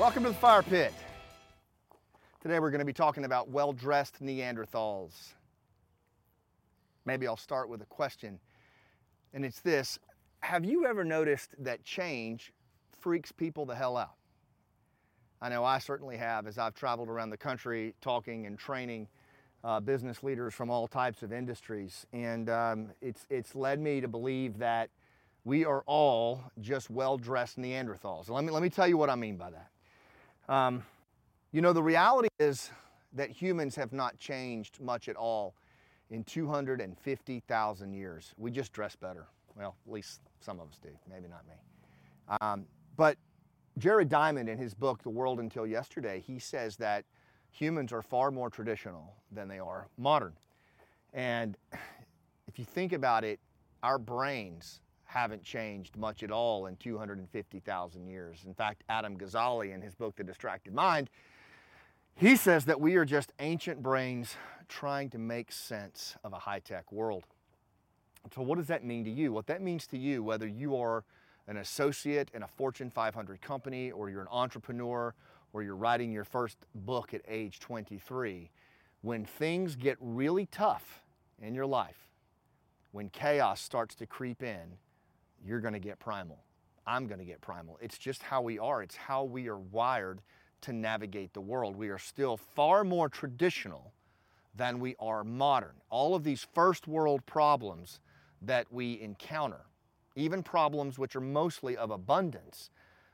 Welcome to the fire pit. Today we're going to be talking about well dressed Neanderthals. Maybe I'll start with a question, and it's this Have you ever noticed that change freaks people the hell out? I know I certainly have as I've traveled around the country talking and training uh, business leaders from all types of industries. And um, it's, it's led me to believe that we are all just well dressed Neanderthals. Let me, let me tell you what I mean by that. Um, you know, the reality is that humans have not changed much at all in 250,000 years. We just dress better. Well, at least some of us do, maybe not me. Um, but Jared Diamond, in his book, The World Until Yesterday, he says that humans are far more traditional than they are modern. And if you think about it, our brains haven't changed much at all in 250,000 years. In fact, Adam Gazzaley, in his book, The Distracted Mind, he says that we are just ancient brains trying to make sense of a high tech world. So, what does that mean to you? What that means to you, whether you are an associate in a Fortune 500 company, or you're an entrepreneur, or you're writing your first book at age 23, when things get really tough in your life, when chaos starts to creep in, you're going to get primal. I'm going to get primal. It's just how we are, it's how we are wired to navigate the world. We are still far more traditional than we are modern. All of these first world problems that we encounter, even problems which are mostly of abundance,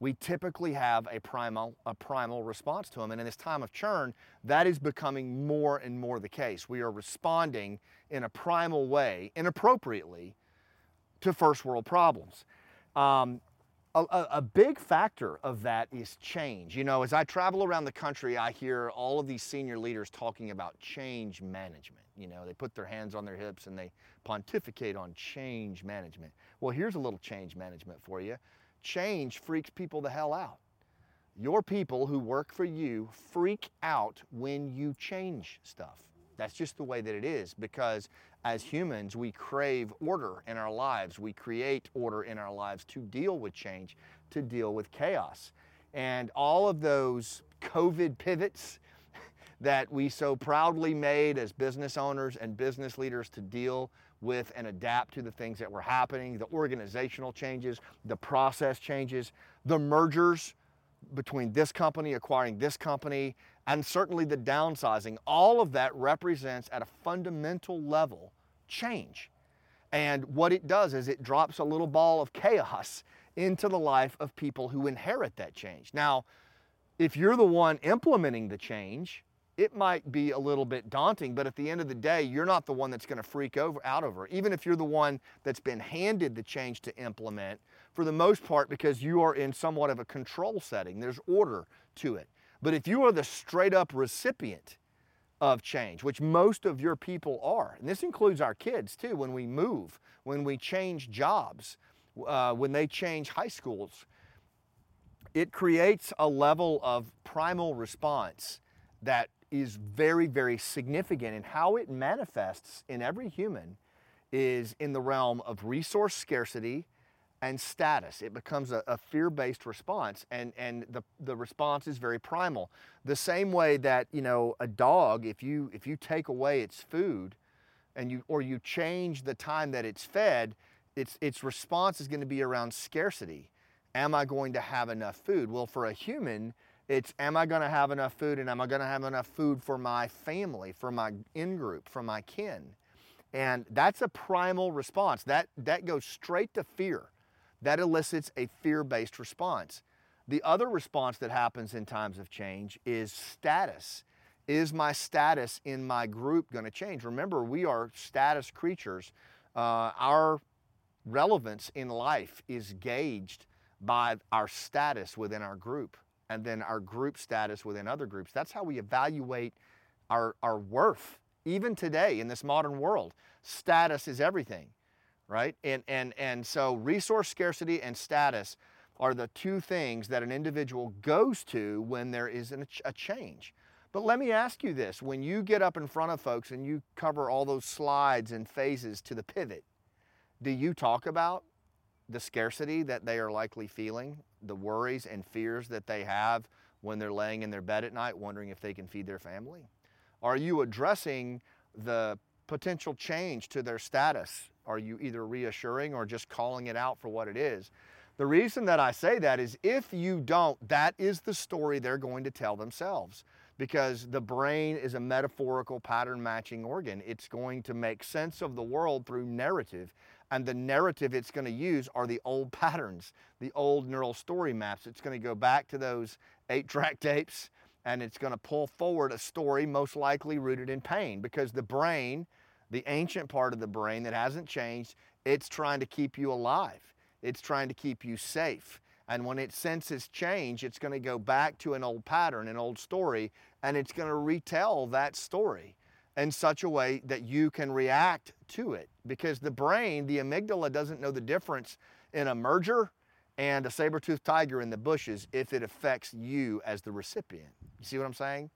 we typically have a primal, a primal response to them. And in this time of churn, that is becoming more and more the case. We are responding in a primal way, inappropriately, to first world problems. Um, a, a, big factor of that is change. You know, as I travel around the country, I hear all of these senior leaders talking about change management. You know, they put their hands on their hips and they pontificate on change management. Well, here's a little change management for you change freaks people the hell out. Your people who work for you freak out when you change stuff. That's just the way that it is because as humans, we crave order in our lives. We create order in our lives to deal with change, to deal with chaos. And all of those COVID pivots that we so proudly made as business owners and business leaders to deal with and adapt to the things that were happening, the organizational changes, the process changes, the mergers between this company acquiring this company, and certainly the downsizing, all of that represents at a fundamental level change. And what it does is it drops a little ball of chaos into the life of people who inherit that change. Now, if you're the one implementing the change, it might be a little bit daunting, but at the end of the day, you're not the one that's going to freak over, out over. Even if you're the one that's been handed the change to implement, for the most part, because you are in somewhat of a control setting, there's order to it. But if you are the straight up recipient of change, which most of your people are, and this includes our kids too, when we move, when we change jobs, uh, when they change high schools, it creates a level of primal response that is very, very significant. And how it manifests in every human is in the realm of resource scarcity and status. It becomes a, a fear-based response, and, and the, the response is very primal. The same way that, you know, a dog, if you if you take away its food and you or you change the time that it's fed, its its response is going to be around scarcity. Am I going to have enough food? Well, for a human, it's am I going to have enough food and am I going to have enough food for my family, for my in group, for my kin? And that's a primal response. That that goes straight to fear. That elicits a fear-based response. The other response that happens in times of change is status. Is my status in my group going to change? Remember, we are status creatures. Uh, our relevance in life is gauged by our status within our group and then our group status within other groups. That's how we evaluate our, our worth. Even today in this modern world, status is everything, right? And, and, and so resource scarcity and status are the two things that an individual goes to when there is an, a change. But let me ask you this when you get up in front of folks and you cover all those slides and phases to the pivot, do you talk about the scarcity that they are likely feeling, the worries and fears that they have when they're laying in their bed at night wondering if they can feed their family? Are you addressing the potential change to their status? Are you either reassuring or just calling it out for what it is? The reason that I say that is if you don't, that is the story they're going to tell themselves because the brain is a metaphorical pattern matching organ. It's going to make sense of the world through narrative. And the narrative it's going to use are the old patterns, the old neural story maps. It's going to go back to those eight track tapes and it's going to pull forward a story most likely rooted in pain because the brain, the ancient part of the brain that hasn't changed, it's trying to keep you alive. It's trying to keep you safe. And when it senses change, it's going to go back to an old pattern, an old story, and it's going to retell that story in such a way that you can react to it. Because the brain, the amygdala, doesn't know the difference in a merger and a saber-toothed tiger in the bushes if it affects you as the recipient. You see what I'm saying?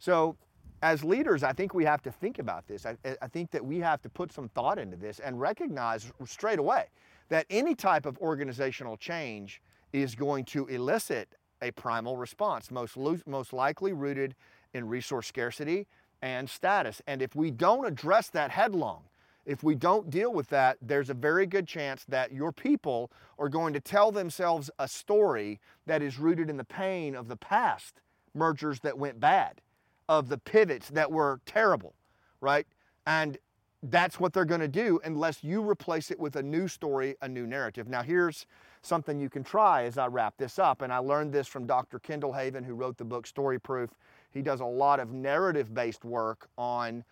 So as leaders, I think we have to think about this. I, I, think that we have to put some thought into this and recognize straight away that any type of organizational change is going to elicit a primal response, most, most likely rooted in resource scarcity and status. And if we don't address that headlong, if we don't deal with that, there's a very good chance that your people are going to tell themselves a story that is rooted in the pain of the past mergers that went bad, of the pivots that were terrible, right? And that's what they're going to do unless you replace it with a new story, a new narrative. Now, here's something you can try as I wrap this up. And I learned this from Dr. Kendall Haven, who wrote the book Story Proof. He does a lot of narrative based work on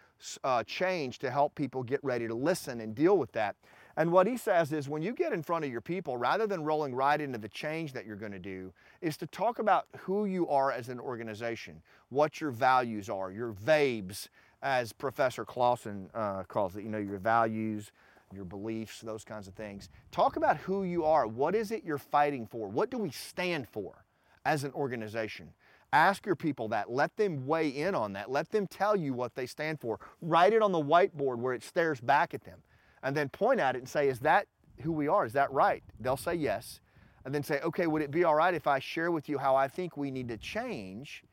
uh, change to help people get ready to listen and deal with that. And what he says is when you get in front of your people, rather than rolling right into the change that you're going to do, is to talk about who you are as an organization, what your values are, your VABES, as Professor Clausen uh, calls it, you know, your values, your beliefs, those kinds of things. Talk about who you are. What is it you're fighting for? What do we stand for as an organization? Ask your people that. Let them weigh in on that. Let them tell you what they stand for. Write it on the whiteboard where it stares back at them. And then point at it and say, Is that who we are? Is that right? They'll say yes. And then say, Okay, would it be all right if I share with you how I think we need to change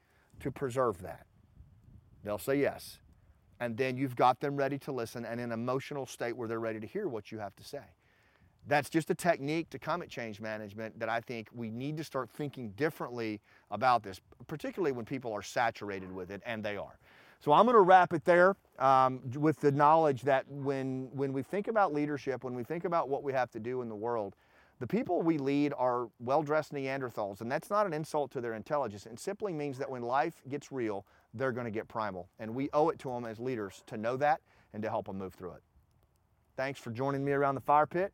to preserve that? They'll say yes and then you've got them ready to listen and in an emotional state where they're ready to hear what you have to say. That's just a technique to climate change management that I think we need to start thinking differently about this, particularly when people are saturated with it, and they are. So I'm going to wrap it there um, with the knowledge that when, when we think about leadership, when we think about what we have to do in the world, the people we lead are well dressed Neanderthals, and that's not an insult to their intelligence. It simply means that when life gets real, they're going to get primal. And we owe it to them as leaders to know that and to help them move through it. Thanks for joining me around the fire pit,